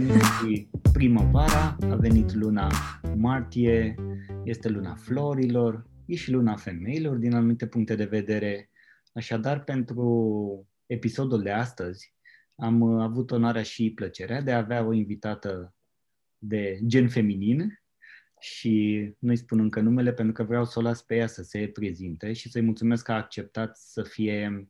venit și primăvara, a venit luna martie, este luna florilor, e și luna femeilor din anumite puncte de vedere. Așadar, pentru episodul de astăzi, am avut onoarea și plăcerea de a avea o invitată de gen feminin și nu-i spun încă numele pentru că vreau să o las pe ea să se prezinte și să-i mulțumesc că a acceptat să fie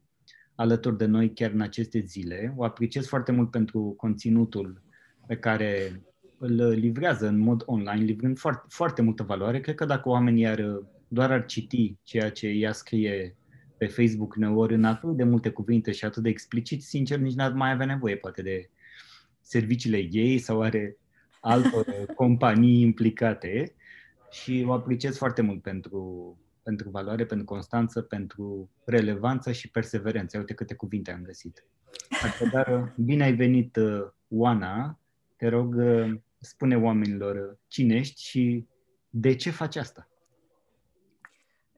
alături de noi chiar în aceste zile. O apreciez foarte mult pentru conținutul pe care îl livrează în mod online, livrând foarte, foarte multă valoare. Cred că dacă oamenii ar, doar ar citi ceea ce ea scrie pe Facebook uneori în atât de multe cuvinte și atât de explicit, sincer, nici n-ar mai avea nevoie poate de serviciile ei sau are altor companii implicate și o apreciez foarte mult pentru, pentru valoare, pentru constanță, pentru relevanță și perseverență. Uite câte cuvinte am găsit. Așadar, bine ai venit, uh, Oana. Te rog, uh, spune oamenilor cine ești și de ce faci asta.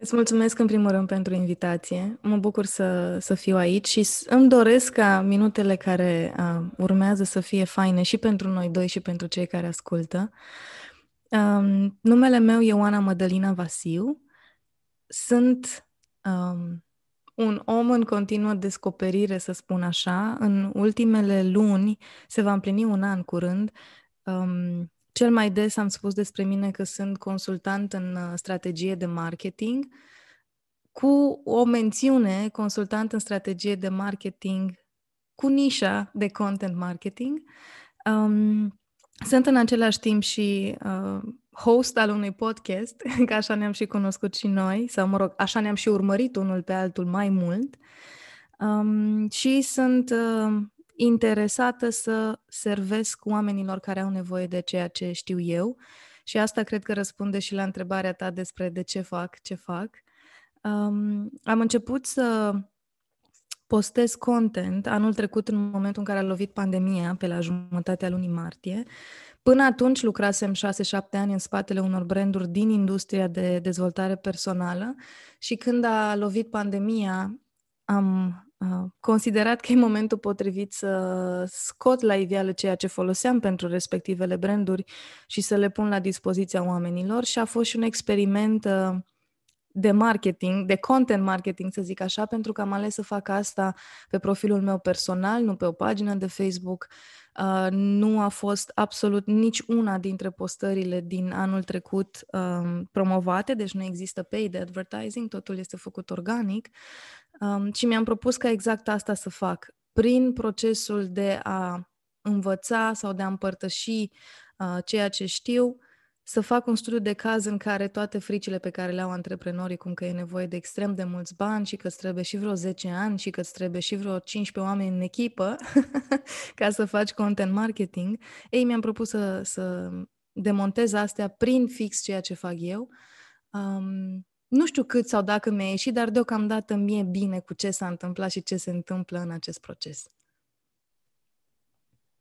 Îți mulțumesc în primul rând pentru invitație. Mă bucur să, să fiu aici și îmi doresc ca minutele care uh, urmează să fie faine și pentru noi doi și pentru cei care ascultă. Um, numele meu e Oana Mădălina Vasiu. Sunt um, un om în continuă descoperire, să spun așa. În ultimele luni se va împlini un an curând. Um, cel mai des am spus despre mine că sunt consultant în uh, strategie de marketing, cu o mențiune consultant în strategie de marketing cu nișa de content marketing. Um, sunt în același timp și uh, host al unui podcast, că așa ne-am și cunoscut și noi, sau mă rog, așa ne-am și urmărit unul pe altul mai mult. Um, și sunt uh, interesată să servesc oamenilor care au nevoie de ceea ce știu eu. Și asta cred că răspunde și la întrebarea ta despre de ce fac, ce fac. Um, am început să postez content anul trecut în momentul în care a lovit pandemia, pe la jumătatea lunii martie. Până atunci lucrasem 6-7 ani în spatele unor branduri din industria de dezvoltare personală și când a lovit pandemia am considerat că e momentul potrivit să scot la iveală ceea ce foloseam pentru respectivele branduri și să le pun la dispoziția oamenilor și a fost și un experiment uh, de marketing, de content marketing, să zic așa, pentru că am ales să fac asta pe profilul meu personal, nu pe o pagină de Facebook. Uh, nu a fost absolut nici una dintre postările din anul trecut um, promovate, deci nu există paid advertising, totul este făcut organic. Um, și mi-am propus ca exact asta să fac. Prin procesul de a învăța sau de a împărtăși uh, ceea ce știu, să fac un studiu de caz în care toate fricile pe care le au antreprenorii, cum că e nevoie de extrem de mulți bani și că îți trebuie și vreo 10 ani și că îți trebuie și vreo 15 oameni în echipă ca să faci content marketing, ei mi-am propus să, să demontez astea prin fix ceea ce fac eu. Um, nu știu cât sau dacă mi-a ieșit, dar deocamdată mie bine cu ce s-a întâmplat și ce se întâmplă în acest proces.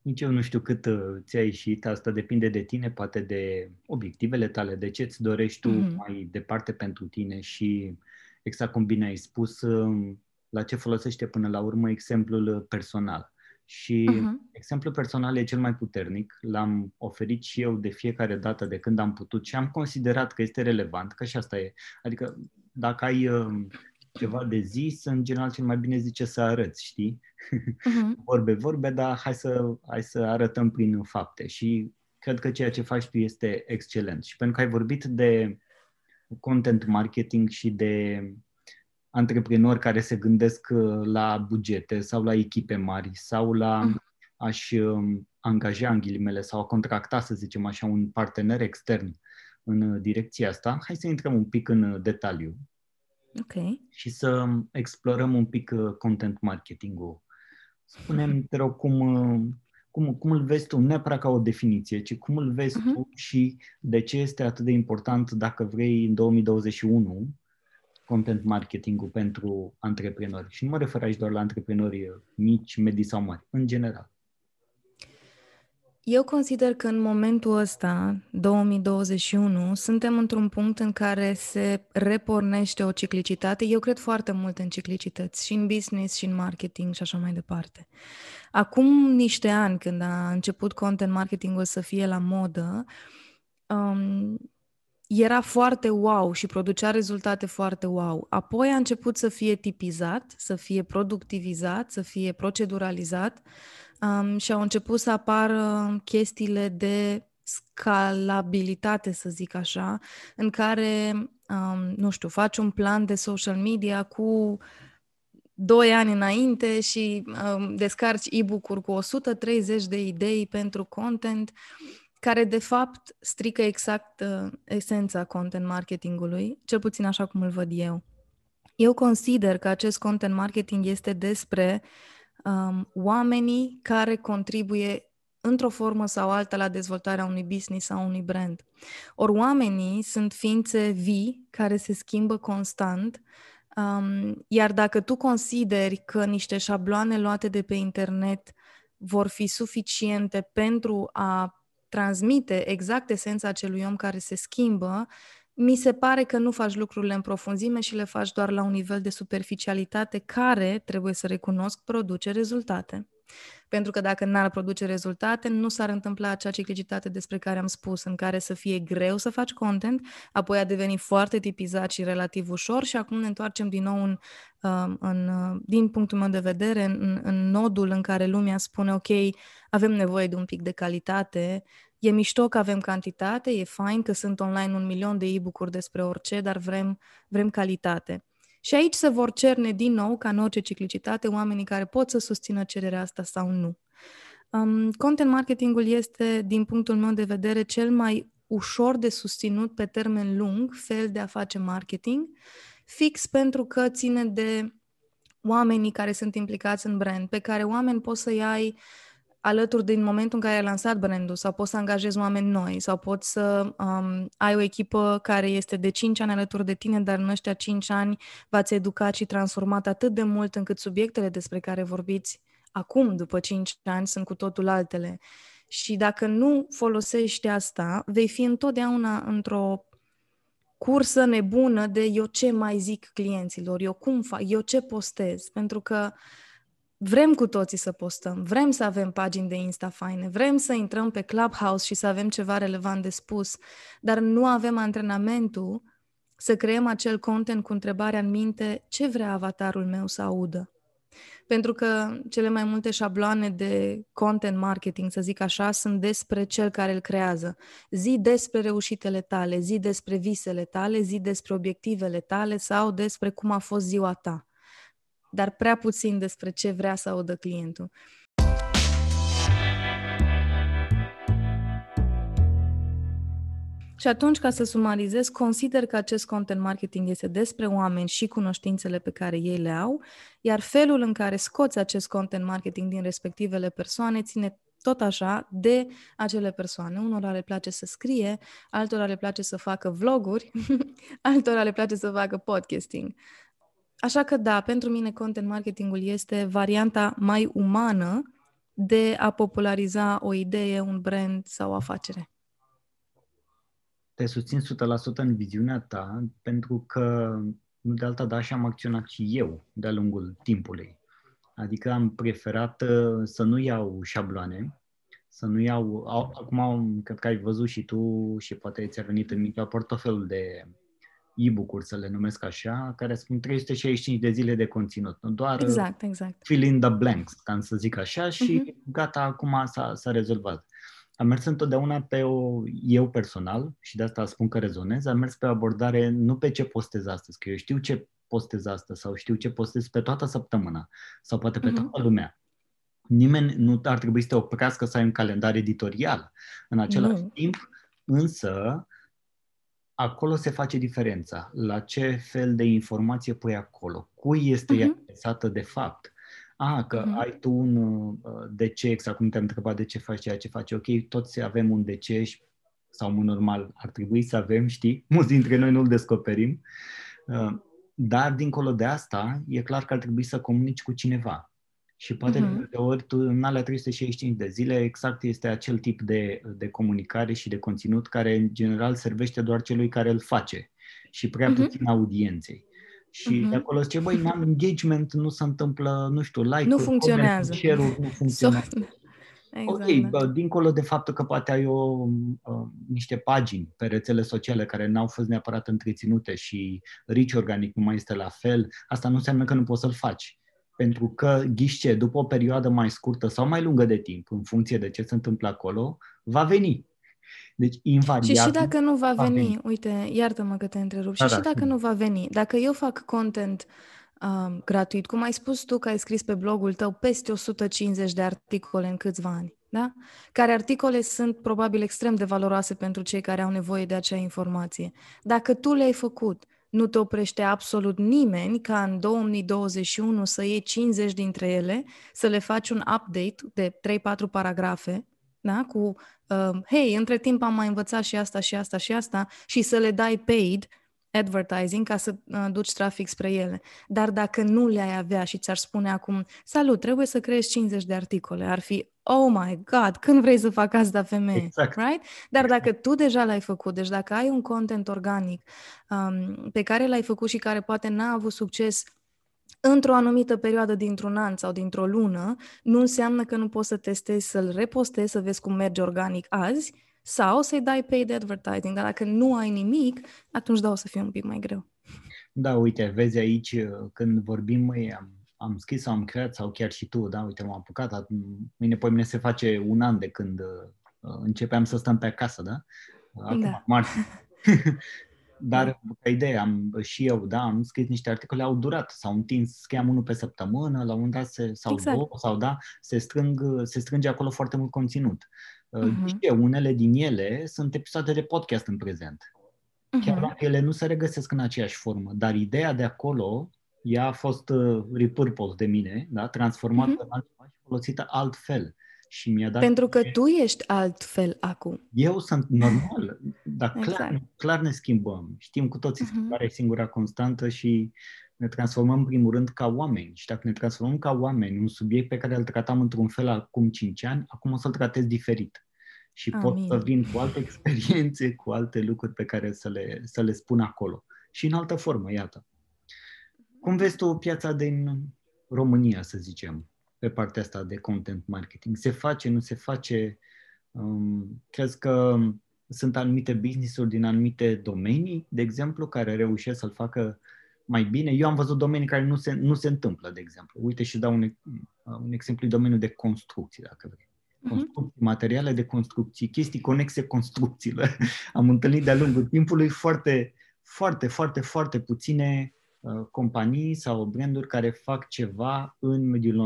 Nici eu nu știu cât uh, ți-a ieșit, asta depinde de tine, poate de obiectivele tale, de ce îți dorești tu mm-hmm. mai departe pentru tine și exact cum bine ai spus, um, la ce folosește până la urmă exemplul personal. Și uh-huh. exemplul personal e cel mai puternic, l-am oferit și eu de fiecare dată de când am putut și am considerat că este relevant, că și asta e. Adică dacă ai uh, ceva de zis, în general cel mai bine zice să arăți, știi? Uh-huh. vorbe, vorbe, dar hai să, hai să arătăm prin fapte și cred că ceea ce faci tu este excelent. Și pentru că ai vorbit de content marketing și de antreprenori care se gândesc uh, la bugete sau la echipe mari sau la mm. a-și um, angaja în ghilimele sau a contracta, să zicem așa, un partener extern în uh, direcția asta, hai să intrăm un pic în uh, detaliu. Ok. Și să um, explorăm un pic content marketing-ul. Spune-mi, te rog, cum, cum, cum îl vezi tu, neapărat ca o definiție, ci cum îl vezi uh-huh. tu și de ce este atât de important, dacă vrei, în 2021, content marketing-ul pentru antreprenori. Și nu mă refer aici doar la antreprenori mici, medii sau mari, în general. Eu consider că în momentul ăsta, 2021, suntem într-un punct în care se repornește o ciclicitate. Eu cred foarte mult în ciclicități, și în business, și în marketing, și așa mai departe. Acum niște ani, când a început content marketingul să fie la modă, um, era foarte wow și producea rezultate foarte wow. Apoi a început să fie tipizat, să fie productivizat, să fie proceduralizat um, și au început să apară chestiile de scalabilitate, să zic așa, în care, um, nu știu, faci un plan de social media cu doi ani înainte și um, descarci e-book-uri cu 130 de idei pentru content care de fapt strică exact uh, esența content marketingului, cel puțin așa cum îl văd eu. Eu consider că acest content marketing este despre um, oamenii care contribuie într-o formă sau alta la dezvoltarea unui business sau unui brand. Ori oamenii sunt ființe vii care se schimbă constant, um, iar dacă tu consideri că niște șabloane luate de pe internet vor fi suficiente pentru a transmite exact esența acelui om care se schimbă, mi se pare că nu faci lucrurile în profunzime și le faci doar la un nivel de superficialitate care, trebuie să recunosc, produce rezultate. Pentru că dacă n-ar produce rezultate, nu s-ar întâmpla acea ciclicitate despre care am spus, în care să fie greu să faci content, apoi a deveni foarte tipizat și relativ ușor și acum ne întoarcem din nou în, um, în, uh, din punctul meu de vedere, în, în nodul în care lumea spune, ok, avem nevoie de un pic de calitate, e mișto că avem cantitate, e fain că sunt online un milion de e-book-uri despre orice, dar vrem, vrem calitate. Și aici se vor cerne din nou, ca în orice ciclicitate, oamenii care pot să susțină cererea asta sau nu. Um, content marketingul este, din punctul meu de vedere, cel mai ușor de susținut pe termen lung fel de a face marketing, fix pentru că ține de oamenii care sunt implicați în brand, pe care oameni poți să-i ai alături din momentul în care ai lansat brandul sau poți să angajezi oameni noi sau poți să um, ai o echipă care este de 5 ani alături de tine, dar în ăștia 5 ani v-ați educat și transformat atât de mult încât subiectele despre care vorbiți acum, după 5 ani, sunt cu totul altele. Și dacă nu folosești asta, vei fi întotdeauna într-o cursă nebună de eu ce mai zic clienților, eu cum fac, eu ce postez, pentru că uh, Vrem cu toții să postăm, vrem să avem pagini de Insta faine, vrem să intrăm pe Clubhouse și să avem ceva relevant de spus, dar nu avem antrenamentul să creăm acel content cu întrebarea în minte ce vrea avatarul meu să audă. Pentru că cele mai multe șabloane de content marketing, să zic așa, sunt despre cel care îl creează. Zi despre reușitele tale, zi despre visele tale, zi despre obiectivele tale sau despre cum a fost ziua ta dar prea puțin despre ce vrea să audă clientul. Și atunci, ca să sumarizez, consider că acest content marketing este despre oameni și cunoștințele pe care ei le au, iar felul în care scoți acest content marketing din respectivele persoane ține tot așa de acele persoane. Unora le place să scrie, altora le place să facă vloguri, altora le place să facă podcasting. Așa că da, pentru mine content marketingul este varianta mai umană de a populariza o idee, un brand sau o afacere. Te susțin 100% în viziunea ta pentru că nu de alta da și am acționat și eu de-a lungul timpului. Adică am preferat uh, să nu iau șabloane, să nu iau... Acum, cred că ai văzut și tu și poate ți-a venit în minte portofelul de e-book-uri, să le numesc așa, care spun 365 de zile de conținut. Nu doar exact, exact. fill in the blanks, ca să zic așa, și uh-huh. gata, acum s-a, s-a rezolvat. Am mers întotdeauna pe o, eu personal, și de asta spun că rezonez, am mers pe o abordare nu pe ce postez astăzi, că eu știu ce postez astăzi sau știu ce postez pe toată săptămâna sau poate pe uh-huh. toată lumea. Nimeni nu ar trebui să te oprească să ai un calendar editorial. În același nu. timp, însă, acolo se face diferența. La ce fel de informație pui acolo? Cui este uh-huh. ea mhm. adresată de fapt? A, că uh-huh. ai tu un uh, de ce, exact cum te-am întrebat de ce faci ceea ce faci. Ok, toți avem un de ce sau un normal ar trebui să avem, știi? Mulți dintre noi nu-l descoperim. Uh, dar, dincolo de asta, e clar că ar trebui să comunici cu cineva. Și poate uh-huh. de ori tu, în alea 365 de zile exact este acel tip de, de comunicare și de conținut care în general servește doar celui care îl face și prea uh-huh. puțin audienței. Și uh-huh. de acolo zice, băi, n-am engagement, nu se întâmplă, nu știu, like nu funcționează. share nu funcționează. Exact. Ok, da. bă, dincolo de faptul că poate ai o, uh, niște pagini pe rețele sociale care n-au fost neapărat întreținute și Rich Organic nu mai este la fel, asta nu înseamnă că nu poți să-l faci. Pentru că, ghișce, după o perioadă mai scurtă sau mai lungă de timp, în funcție de ce se întâmplă acolo, va veni. Deci, invariabil... Și și dacă nu va, va veni, veni, uite, iartă-mă că te întrerup, da, și da, și dacă nu va veni, dacă eu fac content uh, gratuit, cum ai spus tu că ai scris pe blogul tău peste 150 de articole în câțiva ani, da? Care articole sunt probabil extrem de valoroase pentru cei care au nevoie de acea informație. Dacă tu le-ai făcut, nu te oprește absolut nimeni ca în 2021 să iei 50 dintre ele, să le faci un update de 3-4 paragrafe, da? cu, uh, hei, între timp am mai învățat și asta și asta și asta și să le dai paid advertising ca să uh, duci trafic spre ele. Dar dacă nu le-ai avea și ți-ar spune acum, salut, trebuie să creezi 50 de articole, ar fi, oh my God, când vrei să fac asta femeie? Exact. Right? Dar dacă tu deja l-ai făcut, deci dacă ai un content organic um, pe care l-ai făcut și care poate n-a avut succes într-o anumită perioadă dintr-un an sau dintr-o lună, nu înseamnă că nu poți să testezi, să-l repostezi, să vezi cum merge organic azi, sau să-i dai paid advertising. Dar dacă nu ai nimic, atunci da, o să fie un pic mai greu. Da, uite, vezi aici, uh, când vorbim, măi, am, am scris sau am creat, sau chiar și tu, da, uite, m-am apucat, mâine, pe mine se face un an de când uh, începeam să stăm pe acasă, da? Acum, da. marți. Dar, ca idee, am, și eu, da, am scris niște articole, au durat, s-au întins, scriam unul pe săptămână, la un dat se, sau exact. două, sau da, se, strâng, se strânge acolo foarte mult conținut. Uh-huh. Și unele din ele sunt episoade de podcast în prezent. Uh-huh. Chiar dacă ele nu se regăsesc în aceeași formă, dar ideea de acolo, ea a fost uh, repurposed de mine, da, transformată uh-huh. în altceva și folosită altfel. Și mi-a dat Pentru că tu ești altfel acum. Eu sunt normal, dar exact. clar, clar ne schimbăm. Știm cu toții, uh-huh. schimbarea e singura constantă și ne transformăm în primul rând ca oameni. Și dacă ne transformăm ca oameni, un subiect pe care îl tratam într-un fel acum 5 ani, acum o să-l tratez diferit. Și Amin. pot să vin cu alte experiențe, cu alte lucruri pe care să le, să le spun acolo. Și în altă formă, iată. Cum vezi tu piața din România, să zicem, pe partea asta de content marketing? Se face, nu se face? Um, crezi că sunt anumite business-uri din anumite domenii, de exemplu, care reușesc să-l facă mai bine. Eu am văzut domenii care nu se, nu se întâmplă, de exemplu. Uite și dau un, un exemplu, domeniul de construcții, dacă vrei. Mhm. Construcții, materiale de construcții, chestii conexe construcțiilor. Am întâlnit de-a lungul timpului foarte, foarte, foarte, foarte puține uh, companii sau branduri care fac ceva în mediul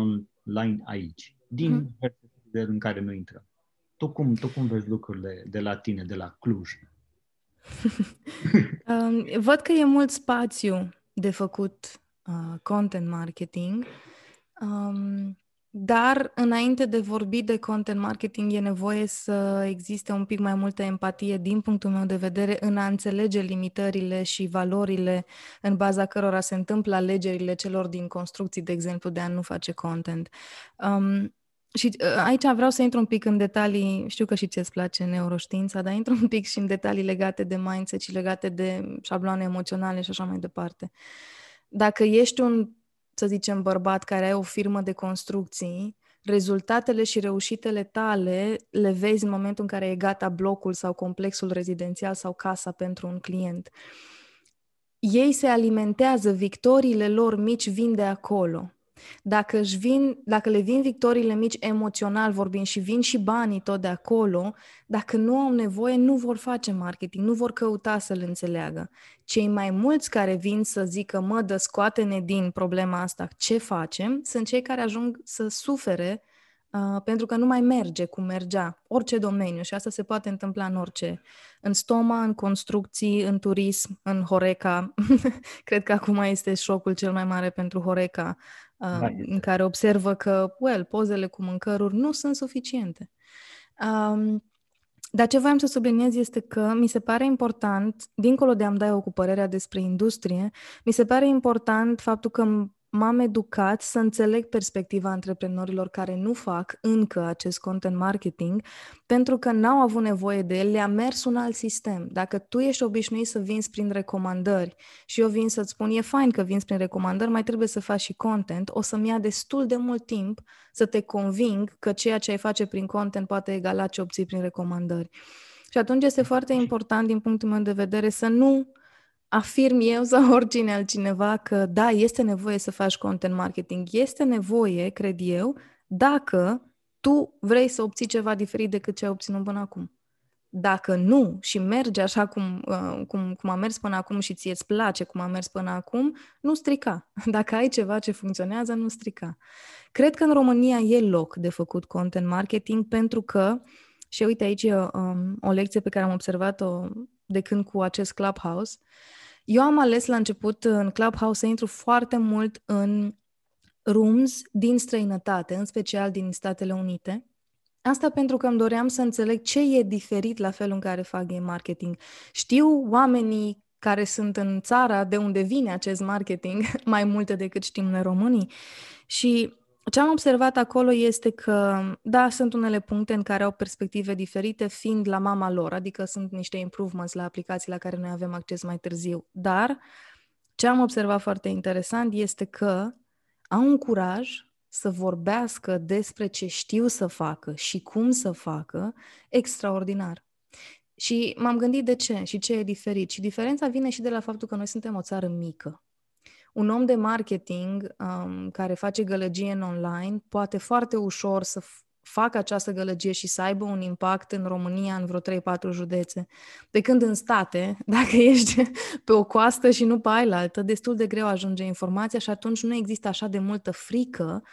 online aici, din uh-huh. în care noi intrăm. Tu cum, tu cum vezi lucrurile de la tine, de la Cluj? um, văd că e mult spațiu de făcut uh, content marketing, um, dar înainte de vorbi de content marketing e nevoie să existe un pic mai multă empatie din punctul meu de vedere în a înțelege limitările și valorile în baza cărora se întâmplă alegerile celor din construcții, de exemplu, de a nu face content. Um, și uh, aici vreau să intru un pic în detalii, știu că și ți-ți place neuroștiința, dar intru un pic și în detalii legate de mindset și legate de șabloane emoționale și așa mai departe. Dacă ești un, să zicem, bărbat care ai o firmă de construcții, rezultatele și reușitele tale le vezi în momentul în care e gata blocul sau complexul rezidențial sau casa pentru un client. Ei se alimentează, victoriile lor mici vin de acolo. Dacă, își vin, dacă le vin victoriile mici emoțional vorbind și vin și banii tot de acolo, dacă nu au nevoie, nu vor face marketing, nu vor căuta să-l înțeleagă. Cei mai mulți care vin să zică, mă, dă scoate-ne din problema asta, ce facem, sunt cei care ajung să sufere Uh, pentru că nu mai merge cum mergea orice domeniu și asta se poate întâmpla în orice. În stoma, în construcții, în turism, în Horeca. Cred că acum este șocul cel mai mare pentru Horeca, uh, da, în care observă că, well, pozele cu mâncăruri nu sunt suficiente. Um, dar ce voiam să subliniez este că mi se pare important, dincolo de a-mi da eu cu părerea despre industrie, mi se pare important faptul că m-am educat să înțeleg perspectiva antreprenorilor care nu fac încă acest content marketing, pentru că n-au avut nevoie de el, le-a mers un alt sistem. Dacă tu ești obișnuit să vinzi prin recomandări și eu vin să-ți spun, e fain că vinzi prin recomandări, mai trebuie să faci și content, o să-mi ia destul de mult timp să te conving că ceea ce ai face prin content poate egala ce obții prin recomandări. Și atunci este foarte important, din punctul meu de vedere, să nu afirm eu sau oricine altcineva că da, este nevoie să faci content marketing. Este nevoie, cred eu, dacă tu vrei să obții ceva diferit decât ce ai obținut până acum. Dacă nu și merge așa cum, uh, cum, cum a mers până acum și ție îți place cum a mers până acum, nu strica. Dacă ai ceva ce funcționează, nu strica. Cred că în România e loc de făcut content marketing pentru că, și uite aici um, o lecție pe care am observat-o de când cu acest Clubhouse, uh, eu am ales la început în Clubhouse să intru foarte mult în rooms din străinătate, în special din Statele Unite. Asta pentru că îmi doream să înțeleg ce e diferit la felul în care fac game marketing. Știu oamenii care sunt în țara de unde vine acest marketing mai multe decât știm noi românii și ce am observat acolo este că, da, sunt unele puncte în care au perspective diferite, fiind la mama lor, adică sunt niște improvements la aplicații la care noi avem acces mai târziu. Dar ce am observat foarte interesant este că au un curaj să vorbească despre ce știu să facă și cum să facă extraordinar. Și m-am gândit de ce și ce e diferit. Și diferența vine și de la faptul că noi suntem o țară mică un om de marketing um, care face gălăgie în online poate foarte ușor să facă această gălăgie și să aibă un impact în România în vreo 3-4 județe. Pe când în state, dacă ești pe o coastă și nu pe ailaltă, destul de greu ajunge informația și atunci nu există așa de multă frică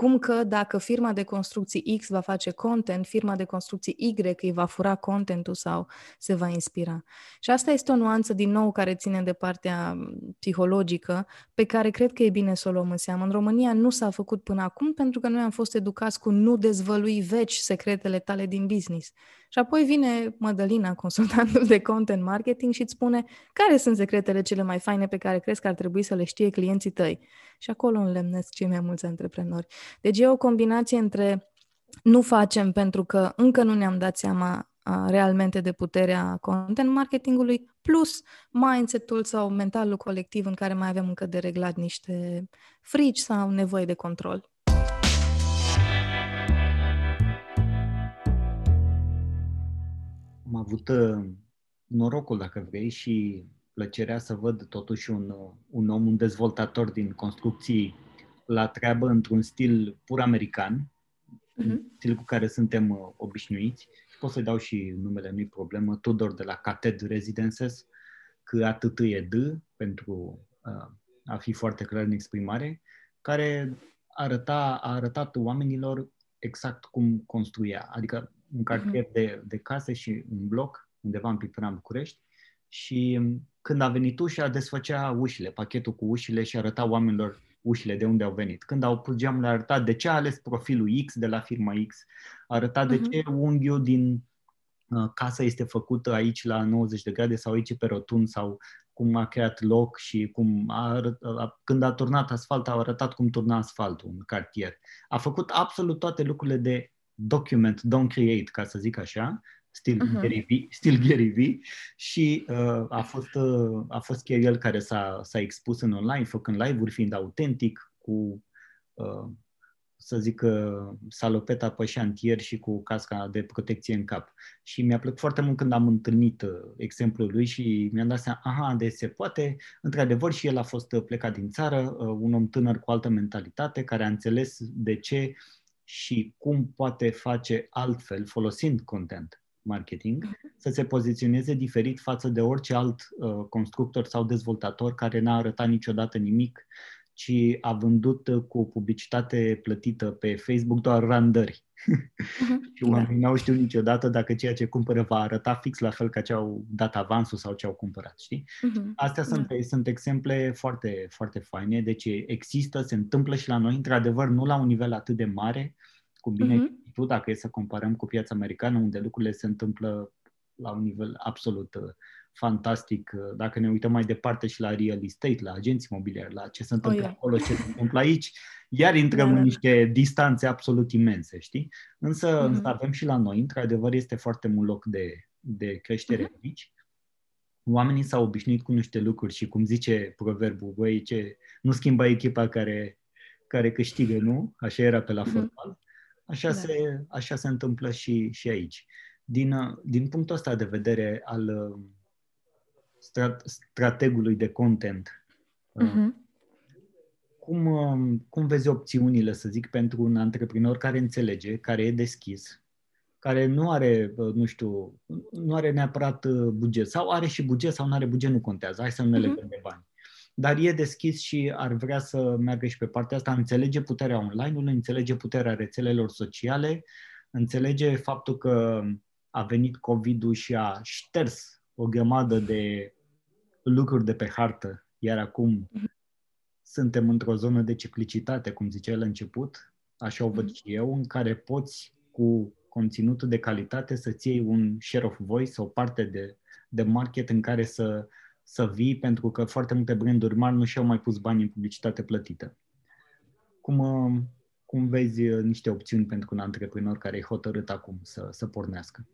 cum că dacă firma de construcții X va face content, firma de construcții Y îi va fura contentul sau se va inspira. Și asta este o nuanță, din nou, care ține de partea psihologică, pe care cred că e bine să o luăm în seamă. În România nu s-a făcut până acum pentru că noi am fost educați cu nu dezvălui veci secretele tale din business. Și apoi vine Mădălina, consultantul de content marketing și îți spune care sunt secretele cele mai faine pe care crezi că ar trebui să le știe clienții tăi. Și acolo înlemnesc cei mai mulți antreprenori. Deci e o combinație între nu facem pentru că încă nu ne-am dat seama a, realmente de puterea content marketingului, plus mindset-ul sau mentalul colectiv în care mai avem încă de reglat niște frici sau nevoie de control. Am avut uh, norocul, dacă vrei, și plăcerea să văd totuși un, uh, un om, un dezvoltator din construcții la treabă într-un stil pur american, uh-huh. un stil cu care suntem uh, obișnuiți. Pot să-i dau și numele, nu-i problemă, Tudor de la Cated Residences, că atât e D, pentru uh, a fi foarte clar în exprimare, care arăta, a arătat oamenilor exact cum construia. Adică un cartier uh-huh. de, de case și un bloc undeva în Pipran, București și când a venit ușa, desfăcea ușile, pachetul cu ușile și arăta oamenilor ușile de unde au venit. Când au pus geamul, a arătat de ce a ales profilul X de la firma X, a arătat uh-huh. de mhm. ce unghiul din uh, casa este făcută aici la 90 de grade sau aici pe rotund sau cum a creat loc și cum a, a, când a turnat asfalt, a arătat cum turna asfaltul în cartier. A făcut absolut toate lucrurile de document, don't create, ca să zic așa, stil, uh-huh. Gary v, stil Gary V și uh, a, fost, uh, a fost chiar el care s-a, s-a expus în online, făcând live-uri, fiind autentic, cu, uh, să zic, uh, salopeta pe șantier și cu casca de protecție în cap. Și mi-a plăcut foarte mult când am întâlnit uh, exemplul lui și mi-am dat seama, aha, de se poate, într-adevăr și el a fost uh, plecat din țară, uh, un om tânăr cu altă mentalitate, care a înțeles de ce și cum poate face altfel folosind content marketing, mhm. să se poziționeze diferit față de orice alt uh, constructor sau dezvoltator care n-a arătat niciodată nimic, ci a vândut uh, cu publicitate plătită pe Facebook doar randări. Uh-huh. și oamenii da. n-au știut niciodată dacă ceea ce cumpără va arăta fix la fel ca ce au dat avansul sau ce au cumpărat, știi? Uh-huh. Astea sunt, da. sunt exemple foarte, foarte faine, deci există, se întâmplă și la noi, într-adevăr, nu la un nivel atât de mare, cum bine uh-huh. tu, dacă e să comparăm cu piața americană, unde lucrurile se întâmplă la un nivel absolut uh, fantastic uh, dacă ne uităm mai departe și la real estate, la agenții imobiliari, la ce se întâmplă Oh, yeah. acolo, ce se întâmplă aici, iar intrăm Da, da, în da. niște distanțe absolut imense, știi? Însă, Mhm. însă avem și la noi, într-adevăr, este foarte mult loc de, de creștere Mhm. aici. Oamenii s-au obișnuit cu niște lucruri și, cum zice proverbul, băi, ce, nu schimba echipa care, care câștigă, nu? Așa era pe la Mhm. fotbal. Așa, Da. se, așa se întâmplă și, și aici. Din, uh, din punctul ăsta de vedere al uh, strat, strategului de content, uh, Mhm. cum, um, cum vezi opțiunile, să zic, pentru un antreprenor care înțelege, care e deschis, care nu are, uh, nu știu, nu are neapărat uh, buget sau are și buget sau nu are buget, nu contează, hai să nu ne Mhm. legăm de bani. Dar e deschis și ar vrea să meargă și pe partea asta, înțelege puterea online-ului, înțelege puterea rețelelor sociale, înțelege faptul că a venit COVID-ul și a șters o grămadă de lucruri de pe hartă, iar acum suntem într-o zonă de ciclicitate, cum ziceai la început, așa o văd Mhm. și eu, în care poți cu conținutul de calitate să-ți iei un share of voice, o parte de, de market în care să, să vii, pentru că foarte multe branduri mari nu și-au mai pus bani în publicitate plătită. Cum, uh, cum vezi uh, niște opțiuni pentru un antreprenor care e hotărât acum să, să pornească?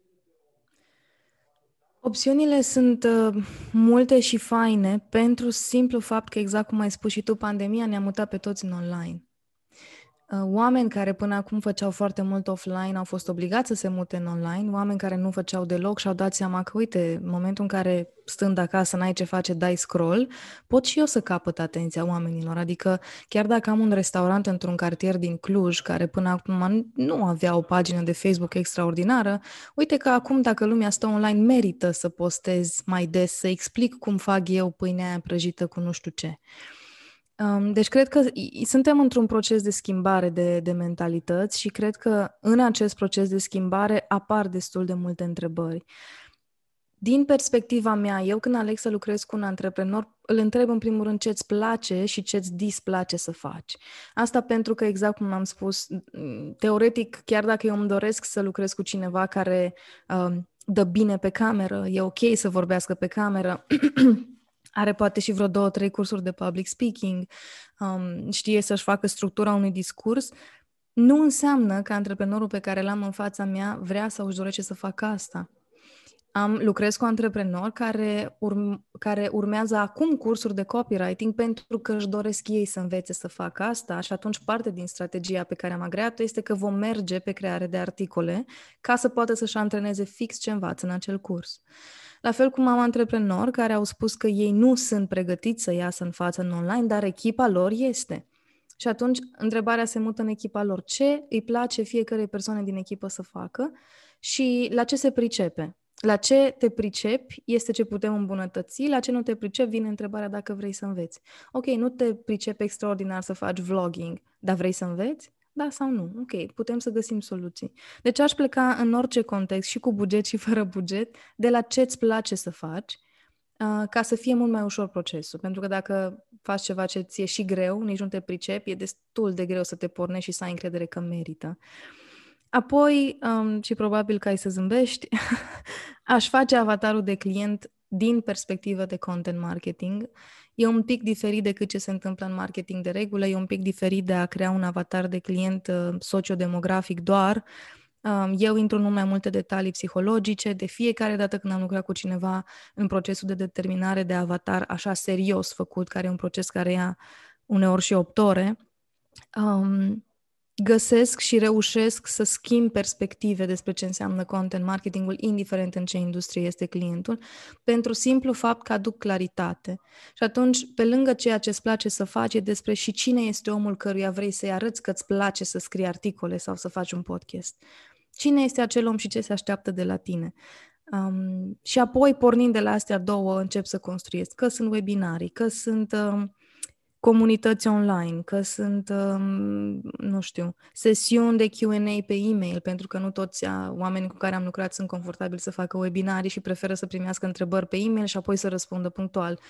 Opțiunile sunt uh, multe și faine pentru simplu fapt că, exact cum ai spus și tu, pandemia ne-a mutat pe toți în online. Uh, Oameni care până acum făceau foarte mult offline au fost obligați să se mute în online, oameni care nu făceau deloc și-au dat seama că, uite, în momentul în care stând acasă n-ai ce face, dai scroll, pot și eu să capăt atenția oamenilor. Adică chiar dacă am un restaurant într-un cartier din Cluj, care până acum nu avea o pagină de Facebook extraordinară, uite că acum dacă lumea stă online, merită să postez mai des, să explic cum fac eu pâinea aia prăjită cu nu știu ce. Um, deci cred că i- suntem într-un proces de schimbare de, de mentalități și cred că în acest proces de schimbare apar destul de multe întrebări. Din perspectiva mea, eu când aleg să lucrez cu un antreprenor, îl întreb în primul rând ce-ți place și ce-ți displace să faci. Asta pentru că, exact cum am spus, m, teoretic, chiar dacă eu îmi doresc să lucrez cu cineva care um, dă bine pe cameră, e ok să vorbească pe cameră, are poate și vreo două, trei cursuri de public speaking, um, știe să-și facă structura unui discurs, nu înseamnă că antreprenorul pe care l-am în fața mea vrea sau își dorește să facă asta. Am, lucrez cu antreprenori care, urm, care urmează acum cursuri de copywriting pentru că își doresc ei să învețe să facă asta și atunci parte din strategia pe care am agreat-o este că vom merge pe creare de articole ca să poată să-și antreneze fix ce învață în acel curs. La fel cum am antreprenori care au spus că ei nu sunt pregătiți să iasă în față în online, dar echipa lor este. Și atunci întrebarea se mută în echipa lor. Ce îi place fiecare persoane din echipă să facă și la ce se pricepe? La ce te pricepi este ce putem îmbunătăți, la ce nu te pricepi vine întrebarea dacă vrei să înveți. Ok, nu te pricepi extraordinar să faci vlogging, dar vrei să înveți? Da sau nu? Ok, putem să găsim soluții. Deci aș pleca în orice context, și cu buget și fără buget, de la ce îți place să faci, uh, ca să fie mult mai ușor procesul. Pentru că dacă faci ceva ce ți-e și greu, nici nu te pricepi, e destul de greu să te pornești și să ai încredere că merită. Apoi, um, și probabil că ai să zâmbești, aș face avatarul de client din perspectivă de content marketing. E un pic diferit decât ce se întâmplă în marketing de regulă, e un pic diferit de a crea un avatar de client uh, sociodemografic doar. Um, eu intru în mult mai multe detalii psihologice. De fiecare dată când am lucrat cu cineva în procesul de determinare de avatar, așa serios făcut, care e un proces care ia uneori și 8 ore, um, găsesc și reușesc să schimb perspective despre ce înseamnă content marketingul, indiferent în ce industrie este clientul, pentru simplu fapt că aduc claritate. Și atunci, pe lângă ceea ce îți place să faci, e despre și cine este omul căruia vrei să-i arăți că îți place să scrii articole sau să faci un podcast. Cine este acel om și ce se așteaptă de la tine? Um, și apoi, pornind de la astea două, încep să construiesc. Că sunt webinarii, că sunt... Um, comunități online, că sunt, um, nu știu, sesiuni de Q&A pe e-mail, pentru că nu toți oamenii cu care am lucrat sunt confortabili să facă webinarii și preferă să primească întrebări pe e-mail și apoi să răspundă punctual.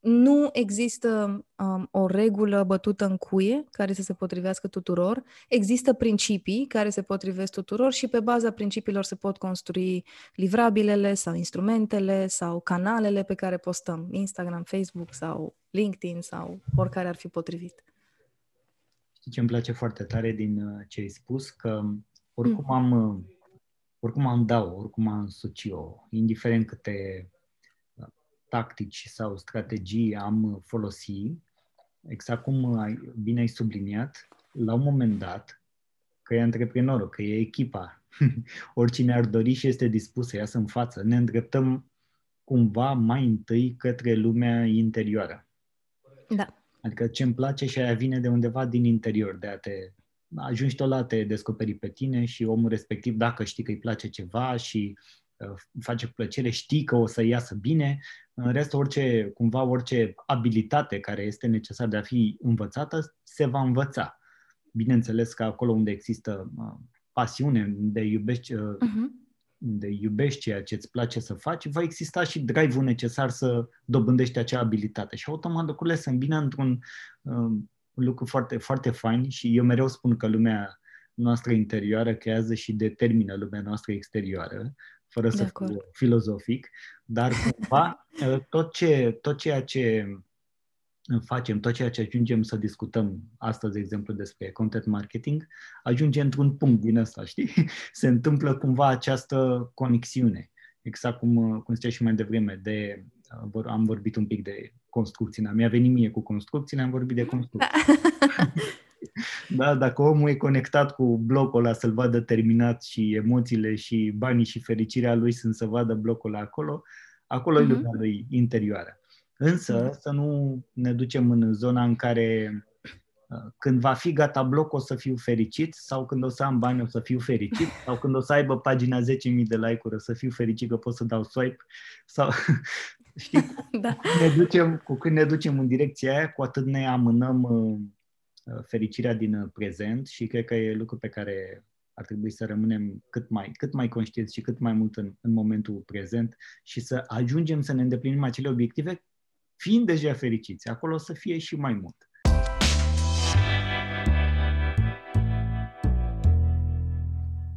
nu există um, o regulă bătută în cuie care să se potrivească tuturor. Există principii care se potrivesc tuturor și pe baza principiilor se pot construi livrabilele sau instrumentele sau canalele pe care postăm, Instagram, Facebook sau LinkedIn sau oricare ar fi potrivit. Știi ce îmi place foarte tare din uh, ce ai spus? Că oricum mm. am, uh, oricum am dau, oricum am socio, indiferent câte tactici sau strategii am folosit, exact cum ai, bine ai subliniat, la un moment dat, că e antreprenorul, că e echipa, oricine ar dori și este dispus să iasă în față, ne îndreptăm cumva mai întâi către lumea interioară. Da. Adică ce îmi place și aia vine de undeva din interior, de a te ajungi tot la te descoperi pe tine și omul respectiv, dacă știi că îi place ceva și uh, face plăcere, știi că o să iasă bine, în rest, orice, cumva orice abilitate care este necesar de a fi învățată, se va învăța. Bineînțeles că acolo unde există uh, pasiune, unde iubești, uh, uh-huh. Unde iubești ceea ce îți place să faci, va exista și drive-ul necesar să dobândești acea abilitate. Și automat lucrurile se îmbină într-un uh, lucru foarte, foarte fain și eu mereu spun că lumea noastră interioară creează și determină lumea noastră exterioară fără de să acord. fiu filozofic, dar cumva ă, tot, ce, tot ceea ce facem, tot ceea ce ajungem să discutăm astăzi, de exemplu, despre content marketing, ajunge într-un punct din ăsta, știi? Se întâmplă cumva această conexiune. Exact cum, cum zicea și mai devreme, de, am vorbit un pic de construcții. Mi-a venit mie cu construcțiile, am vorbit de construcții. Da. Da, dacă omul e conectat cu blocul ăla să-l vadă terminat și emoțiile și banii și fericirea lui sunt să vadă blocul ăla acolo, acolo uh-huh. e mhm. lumea lui interioară. Însă uh-huh. să nu ne ducem în zona în care uh, când va fi gata blocul o să fiu fericit sau când o să am bani o să fiu fericit sau când o să aibă pagina 10.000 de like-uri o să fiu fericit că pot să dau swipe sau știi, da. cu, când ne ducem, cu când ne ducem în direcția aia, cu atât ne amânăm uh, Uh, fericirea din uh, prezent și cred că e lucru pe care ar trebui să rămânem cât mai, cât mai conștienți și cât mai mult în, în momentul prezent și să ajungem să ne îndeplinim acele obiective fiind deja fericiți. Acolo să fie și mai mult.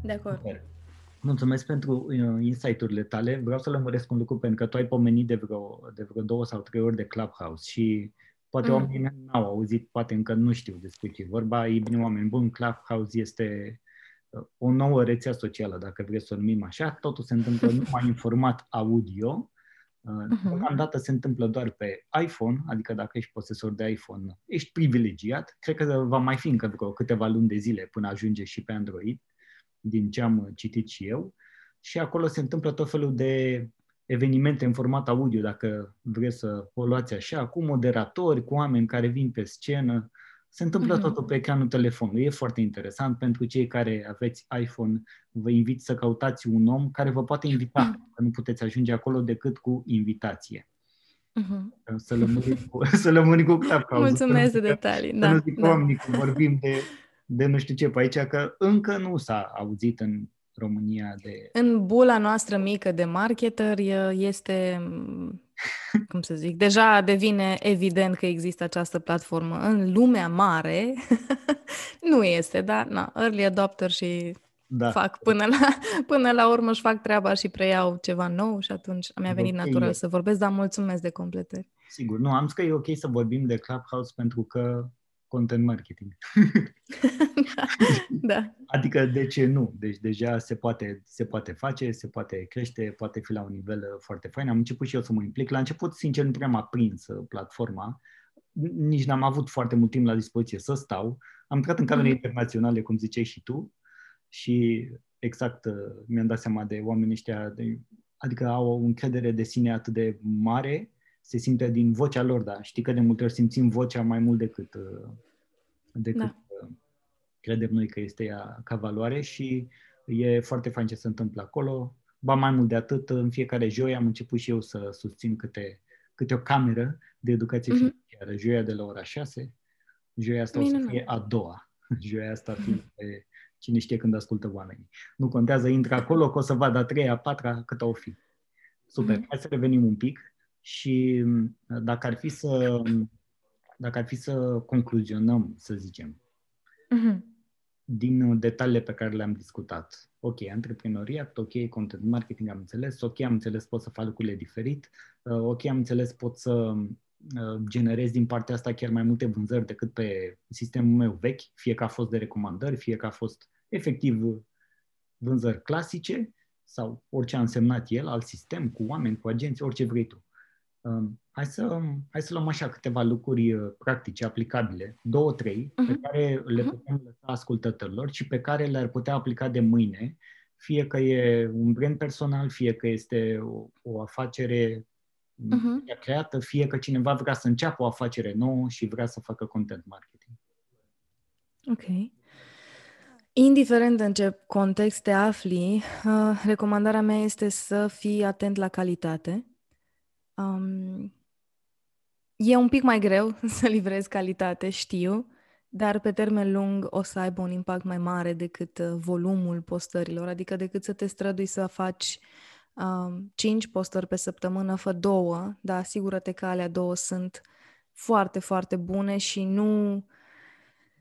De acord. Super. Mulțumesc pentru uh, insight-urile tale. Vreau să lămuresc un lucru pentru că tu ai pomenit de vreo, de vreo două sau trei ori de Clubhouse și Poate mm. oamenii n-au auzit, poate încă nu știu despre ce vorba. E bine, oameni buni, Clubhouse este uh, o nouă rețea socială, dacă vreți să o numim așa. Totul se întâmplă numai în format audio. Uh-huh. dată se întâmplă doar pe iPhone, adică dacă ești posesor de iPhone, ești privilegiat. Cred că va mai fi încă vreo câteva luni de zile până ajunge și pe Android, din ce am citit și eu. Și acolo se întâmplă tot felul de evenimente în format audio, dacă vreți să o luați așa, cu moderatori, cu oameni care vin pe scenă. Se întâmplă mm-hmm. totul pe ecranul telefonului. E foarte interesant pentru cei care aveți iPhone. Vă invit să căutați un om care vă poate invita, mm-hmm. că nu puteți ajunge acolo decât cu invitație. Mm-hmm. Să lămurim cu, să lămurim cu Clubhouse. Mulțumesc de detalii. Da, nu zic da. oamenii că vorbim de, de nu știu ce pe aici, că încă nu s-a auzit în România de... În bula noastră mică de marketer este, cum să zic, deja devine evident că există această platformă. În lumea mare nu este, da? Na, early adopter și da. fac până la, până la urmă își fac treaba și preiau ceva nou și atunci mi-a venit okay. natural să vorbesc, dar mulțumesc de completări. Sigur, nu, am zis că e ok să vorbim de Clubhouse pentru că content marketing. da, da. Adică de ce nu? Deci deja se poate, se poate face, se poate crește, poate fi la un nivel uh, foarte fain. Am început și eu să mă implic. La început, sincer, nu prea m-a prins uh, platforma. Nici n-am avut foarte mult timp la dispoziție să stau. Am intrat în camere mm-hmm. internaționale, cum ziceai și tu, și exact uh, mi-am dat seama de oamenii ăștia, de, adică au o încredere de sine atât de mare se simte din vocea lor, da. Știi că de multe ori simțim vocea mai mult decât, uh, decât da. Uh, credem noi că este ea ca valoare și e foarte fain ce se întâmplă acolo. Ba mai mult de atât, în fiecare joi am început și eu să susțin câte, câte o cameră de educație mm-hmm. financiară. Joia de la ora 6, joia asta Bine, o să fie a doua. Joia asta fiind pe cine știe când ascultă oamenii. Nu contează, intră acolo, că o să vadă a treia, a patra, cât o fi. Super. Mm-hmm. Hai să revenim un pic Și dacă ar fi să, dacă ar fi să concluzionăm, să zicem, uh-huh. din detaliile pe care le-am discutat, ok, antreprenoriat, ok, content marketing am înțeles, ok, am înțeles pot să fac lucrurile diferit, uh, ok, am înțeles pot să uh, generez din partea asta chiar mai multe vânzări decât pe sistemul meu vechi, fie că a fost de recomandări, fie că a fost efectiv vânzări clasice sau orice a însemnat el, alt sistem, cu oameni, cu agenți, orice vrei tu. Um, hai, să, hai să luăm așa câteva lucruri uh, practice, aplicabile, două, trei, uh-huh. pe mhm. care le uh-huh. putem lăsa ascultătorilor și pe care le-ar putea aplica de mâine, fie că e un brand personal, fie că este o, o afacere uh-huh. creată, fie că cineva vrea să înceapă o afacere nouă și vrea să facă content marketing. Ok. Indiferent în ce context te afli, uh, recomandarea mea este să fii atent la calitate Um, e un pic mai greu să livrezi calitate, știu, dar pe termen lung o să aibă un impact mai mare decât uh, volumul postărilor, adică decât să te strădui să faci um, 5 postări pe săptămână, fă două, dar asigură-te că alea două sunt foarte, foarte bune și nu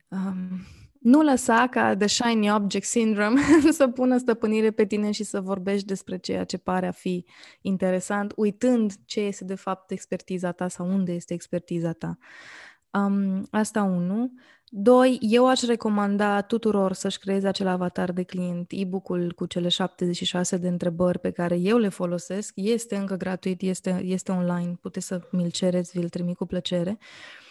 um, nu lăsa ca The Shiny Object Syndrome să pună stăpânire pe tine și să vorbești despre ceea ce pare a fi interesant, uitând ce este de fapt expertiza ta sau unde este expertiza ta. Um, asta unu. Doi, eu aș recomanda tuturor să-și creeze acel avatar de client. E-book-ul cu cele 76 de întrebări pe care eu le folosesc este încă gratuit, este, este online, puteți să mi-l cereți, vi-l trimit cu plăcere. Uh,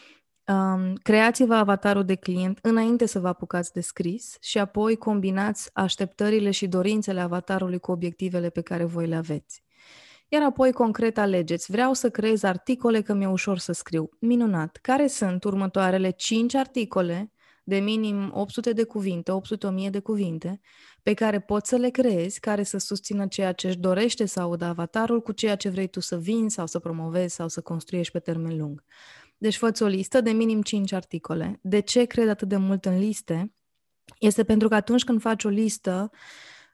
Um, creați-vă avatarul de client înainte să vă apucați de scris și apoi combinați așteptările și dorințele avatarului cu obiectivele pe care voi le aveți. Iar apoi concret alegeți, vreau să creez articole că mi-e ușor să scriu. Minunat! Care sunt următoarele 5 articole de minim 800 de cuvinte, 800-1000 de cuvinte, pe care poți să le creezi, care să susțină ceea ce își dorește să audă avatarul cu ceea ce vrei tu să vinzi sau să promovezi sau să construiești pe termen lung. Deci fă o listă de minim 5 articole. De ce cred atât de mult în liste? Este pentru că atunci când faci o listă,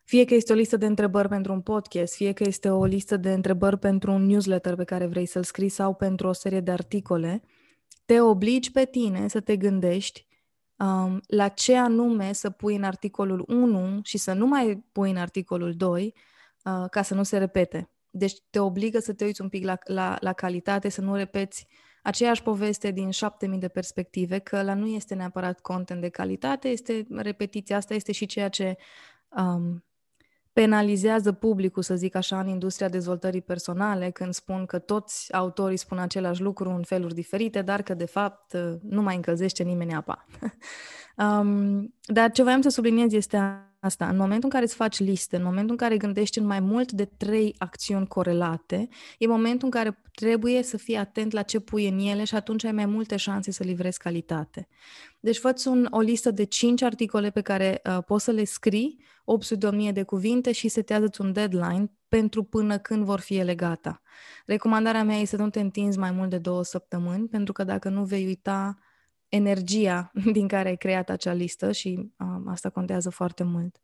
fie că este o listă de întrebări pentru un podcast, fie că este o listă de întrebări pentru un newsletter pe care vrei să-l scrii sau pentru o serie de articole, te obligi pe tine să te gândești um, la ce anume să pui în articolul 1 și să nu mai pui în articolul 2 uh, ca să nu se repete. Deci te obligă să te uiți un pic la, la, la calitate, să nu repeți aceeași poveste din 7000 de perspective, că la nu este neapărat content de calitate, este repetiția asta, este și ceea ce um, penalizează publicul, să zic așa, în industria dezvoltării personale, când spun că toți autorii spun același lucru în feluri diferite, dar că, de fapt, nu mai încălzește nimeni apa. um, dar ce voiam să subliniez este asta. În momentul în care îți faci liste, în momentul în care gândești în mai mult de trei acțiuni corelate, e momentul în care trebuie să fii atent la ce pui în ele și atunci ai mai multe șanse să livrezi calitate. Deci fă un, o listă de 5 articole pe care uh, poți să le scrii, 800 de cuvinte și setează-ți un deadline pentru până când vor fi ele gata. Recomandarea mea este să nu te întinzi mai mult de două săptămâni, pentru că dacă nu vei uita energia din care ai creat acea listă și um, asta contează foarte mult.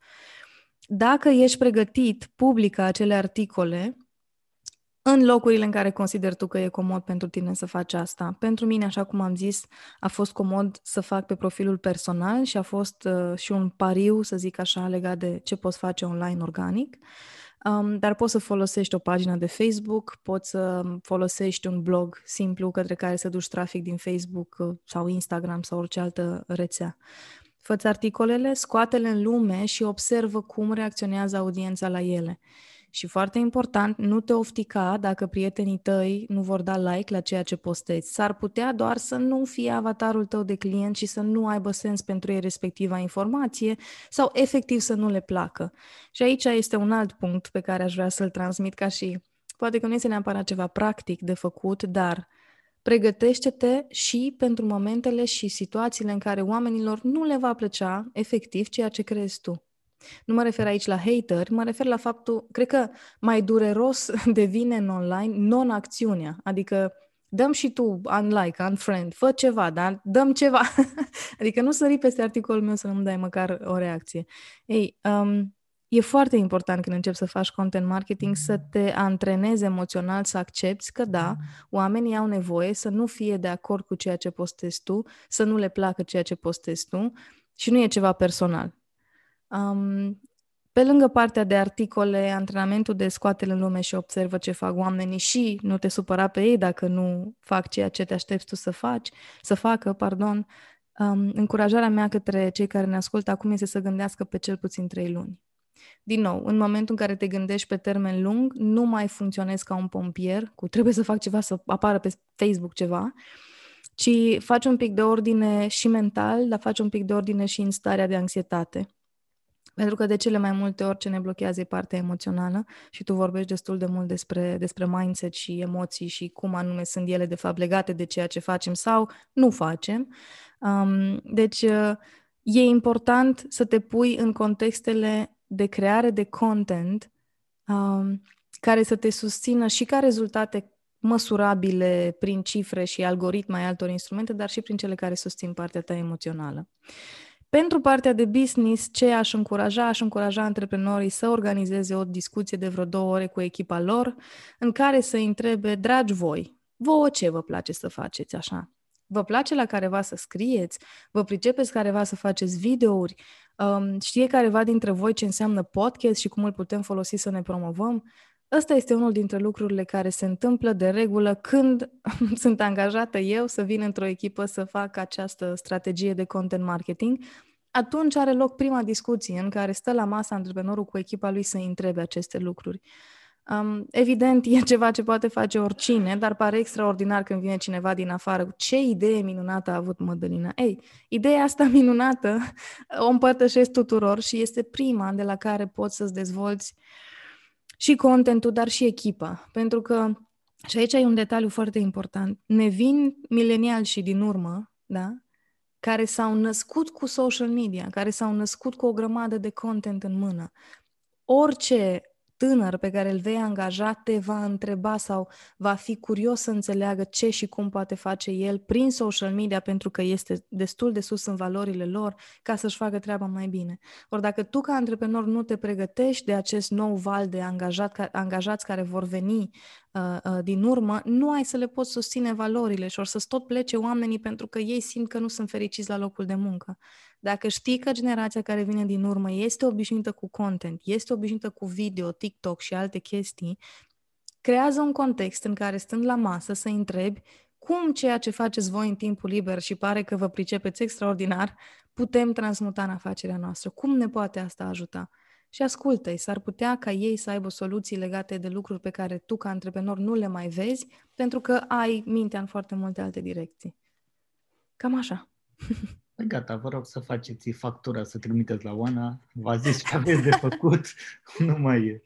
Dacă ești pregătit, publică acele articole în locurile în care consider tu că e comod pentru tine să faci asta. Pentru mine, așa cum am zis, a fost comod să fac pe profilul personal și a fost uh, și un pariu, să zic așa, legat de ce poți face online organic. Uh, Um, dar poți să folosești o pagină de Facebook, poți să folosești un blog simplu către care să duci trafic din Facebook uh, sau Instagram sau orice altă rețea. Fă-ți articolele, scoate-le în lume și observă cum reacționează audiența la ele. Și foarte important, nu te oftica dacă prietenii tăi nu vor da like la ceea ce postezi. S-ar putea doar să nu fie avatarul tău de client și să nu aibă sens pentru ei respectiva informație sau efectiv să nu le placă. Și aici este un alt punct pe care aș vrea să-l transmit ca și, poate că nu este neapărat ceva practic de făcut, dar pregătește-te și pentru momentele și situațiile în care oamenilor nu le va plăcea efectiv ceea ce crezi tu. Nu mă refer aici la hater, mă refer la faptul, cred că mai dureros devine în online non-acțiunea, adică dăm și tu unlike, unfriend, fă ceva, dar dăm ceva. adică nu sări peste articolul meu să nu-mi dai măcar o reacție. Ei, um, e foarte important când începi să faci content marketing să te antrenezi emoțional, să accepti că da, oamenii au nevoie să nu fie de acord cu ceea ce postezi tu, să nu le placă ceea ce postezi tu și nu e ceva personal. Um, pe lângă partea de articole, antrenamentul de scoate în lume și observă ce fac oamenii și nu te supăra pe ei dacă nu fac ceea ce te aștepți tu să faci, să facă, pardon, um, încurajarea mea către cei care ne ascultă acum este să gândească pe cel puțin trei luni. Din nou, în momentul în care te gândești pe termen lung, nu mai funcționezi ca un pompier, cu trebuie să fac ceva, să apară pe Facebook ceva, ci faci un pic de ordine și mental, dar faci un pic de ordine și în starea de anxietate. Pentru că de cele mai multe ori ce ne blochează e partea emoțională și tu vorbești destul de mult despre, despre mindset și emoții și cum anume sunt ele de fapt legate de ceea ce facem sau nu facem. Um, deci uh, e important să te pui în contextele de creare de content um, care să te susțină și ca rezultate măsurabile prin cifre și algoritmi ai altor instrumente, dar și prin cele care susțin partea ta emoțională. Pentru partea de business, ce aș încuraja? Aș încuraja antreprenorii să organizeze o discuție de vreo două ore cu echipa lor, în care să întrebe, dragi voi, vouă ce vă place să faceți așa? Vă place la careva să scrieți? Vă pricepeți careva să faceți videouri? Um, știe careva dintre voi ce înseamnă podcast și cum îl putem folosi să ne promovăm? Ăsta este unul dintre lucrurile care se întâmplă de regulă când sunt angajată eu să vin într-o echipă să fac această strategie de content marketing. Atunci are loc prima discuție în care stă la masă antreprenorul cu echipa lui să întrebe aceste lucruri. Um, evident, e ceva ce poate face oricine, dar pare extraordinar când vine cineva din afară. Ce idee minunată a avut Mădălina! Ei, ideea asta minunată o împărtășesc tuturor și este prima de la care poți să-ți dezvolți și contentul, dar și echipa. Pentru că, și aici e un detaliu foarte important, ne vin mileniali și din urmă, da? care s-au născut cu social media, care s-au născut cu o grămadă de content în mână. Orice tânăr pe care îl vei angaja te va întreba sau va fi curios să înțeleagă ce și cum poate face el prin social media pentru că este destul de sus în valorile lor ca să-și facă treaba mai bine. Ori dacă tu ca antreprenor nu te pregătești de acest nou val de angajat, angajați care vor veni uh, uh, din urmă, nu ai să le poți susține valorile și or să-ți tot plece oamenii pentru că ei simt că nu sunt fericiți la locul de muncă. Dacă știi că generația care vine din urmă este obișnuită cu content, este obișnuită cu video, TikTok și alte chestii, creează un context în care stând la masă să întrebi cum ceea ce faceți voi în timpul liber și pare că vă pricepeți extraordinar, putem transmuta în afacerea noastră. Cum ne poate asta ajuta? Și ascultă-i, s-ar putea ca ei să aibă soluții legate de lucruri pe care tu ca antreprenor nu le mai vezi, pentru că ai mintea în foarte multe alte direcții. Cam așa. Păi gata, vă rog să faceți factura, să trimiteți la Oana. V-a zis ce aveți de făcut. nu mai e.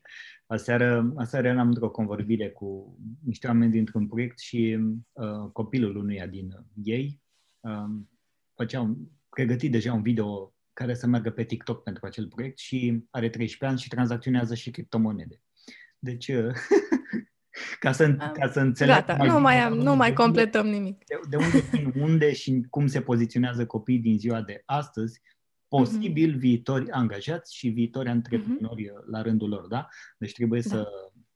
Aseară, aseară eram într-o convorbire cu niște oameni dintr-un proiect și uh, copilul unuia din ei uh, făcea un, pregătit deja un video care să meargă pe TikTok pentru acel proiect și are 13 ani și tranzacționează și criptomonede. Deci uh, ca să, ca să înțeleg. Gata, mai nu, mai am, nu mai completăm unde, nimic. De, de unde vin, unde și cum se poziționează copiii din ziua de astăzi, posibil mm-hmm. viitori angajați și viitori antreprenori mm-hmm. la rândul lor, da? Deci trebuie da. să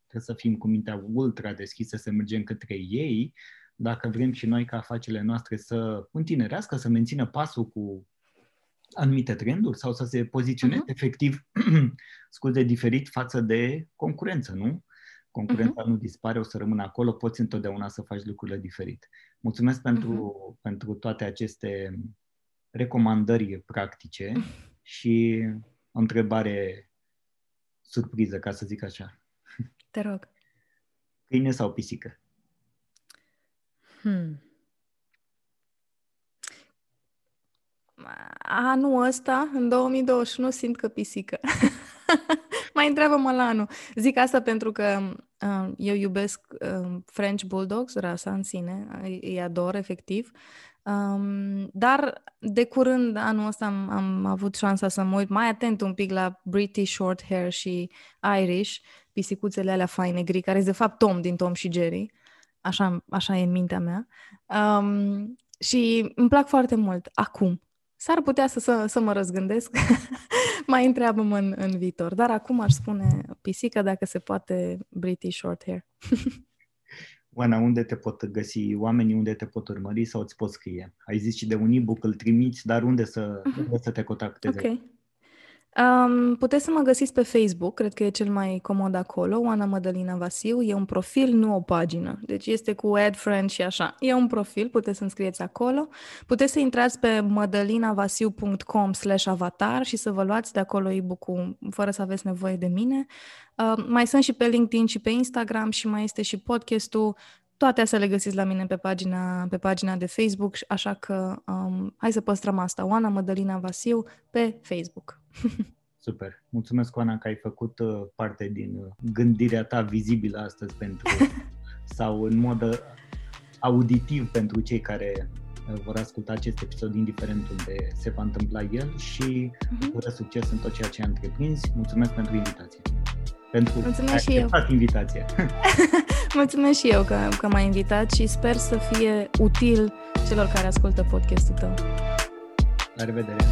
trebuie să fim cu mintea ultra deschisă, să mergem către ei, dacă vrem și noi ca afacerile noastre să întinerească, să mențină pasul cu anumite trenduri sau să se poziționeze uh-huh. efectiv, scuze, diferit față de concurență, nu? Concurența uh-huh. nu dispare, o să rămână acolo, poți întotdeauna să faci lucrurile diferit. Mulțumesc pentru, uh-huh. pentru toate aceste recomandări practice și o întrebare surpriză, ca să zic așa. Te rog. Câine sau pisică? Hmm. Anul ăsta, în 2021, simt că pisică. mai întreabă-mă la anul. Zic asta pentru că uh, eu iubesc uh, French Bulldogs, rasa în sine, îi, îi ador efectiv, um, dar de curând anul ăsta am, am avut șansa să mă uit mai atent un pic la British Short Hair și Irish, pisicuțele alea faine gri, care este de fapt Tom din Tom și Jerry. Așa, așa e în mintea mea. Um, și îmi plac foarte mult acum S-ar putea să, să, să mă răzgândesc, mai întreabă-mă în, în viitor. Dar acum aș spune pisică, dacă se poate, British short hair. Oana, unde te pot găsi oamenii, unde te pot urmări sau îți pot scrie? Ai zis și de un e-book, îl trimiți, dar unde să, uh-huh. unde să te contacteze? Ok. Um, puteți să mă găsiți pe Facebook, cred că e cel mai comod acolo, Oana Mădălina Vasiu. E un profil, nu o pagină. Deci este cu add friend și așa. E un profil, puteți să înscrieți acolo. Puteți să intrați pe mădălinavasiu.com slash avatar și să vă luați de acolo e-book-ul fără să aveți nevoie de mine. Uh, mai sunt și pe LinkedIn și pe Instagram și mai este și podcastul. Toate astea le găsiți la mine pe pagina, pe pagina de Facebook, așa că um, hai să păstrăm asta. Oana Mădălina Vasiu pe Facebook. Super. Mulțumesc, Oana, că ai făcut uh, parte din uh, gândirea ta vizibilă astăzi pentru sau în mod uh, auditiv pentru cei care vor asculta acest episod, indiferent unde se va întâmpla el și uh-huh. succes în tot ceea ce ai întreprins. Mulțumesc pentru invitație. Pentru Mulțumesc și eu. invitație. Mulțumesc și eu că, că m-ai invitat și sper să fie util celor care ascultă podcastul tău. La revedere!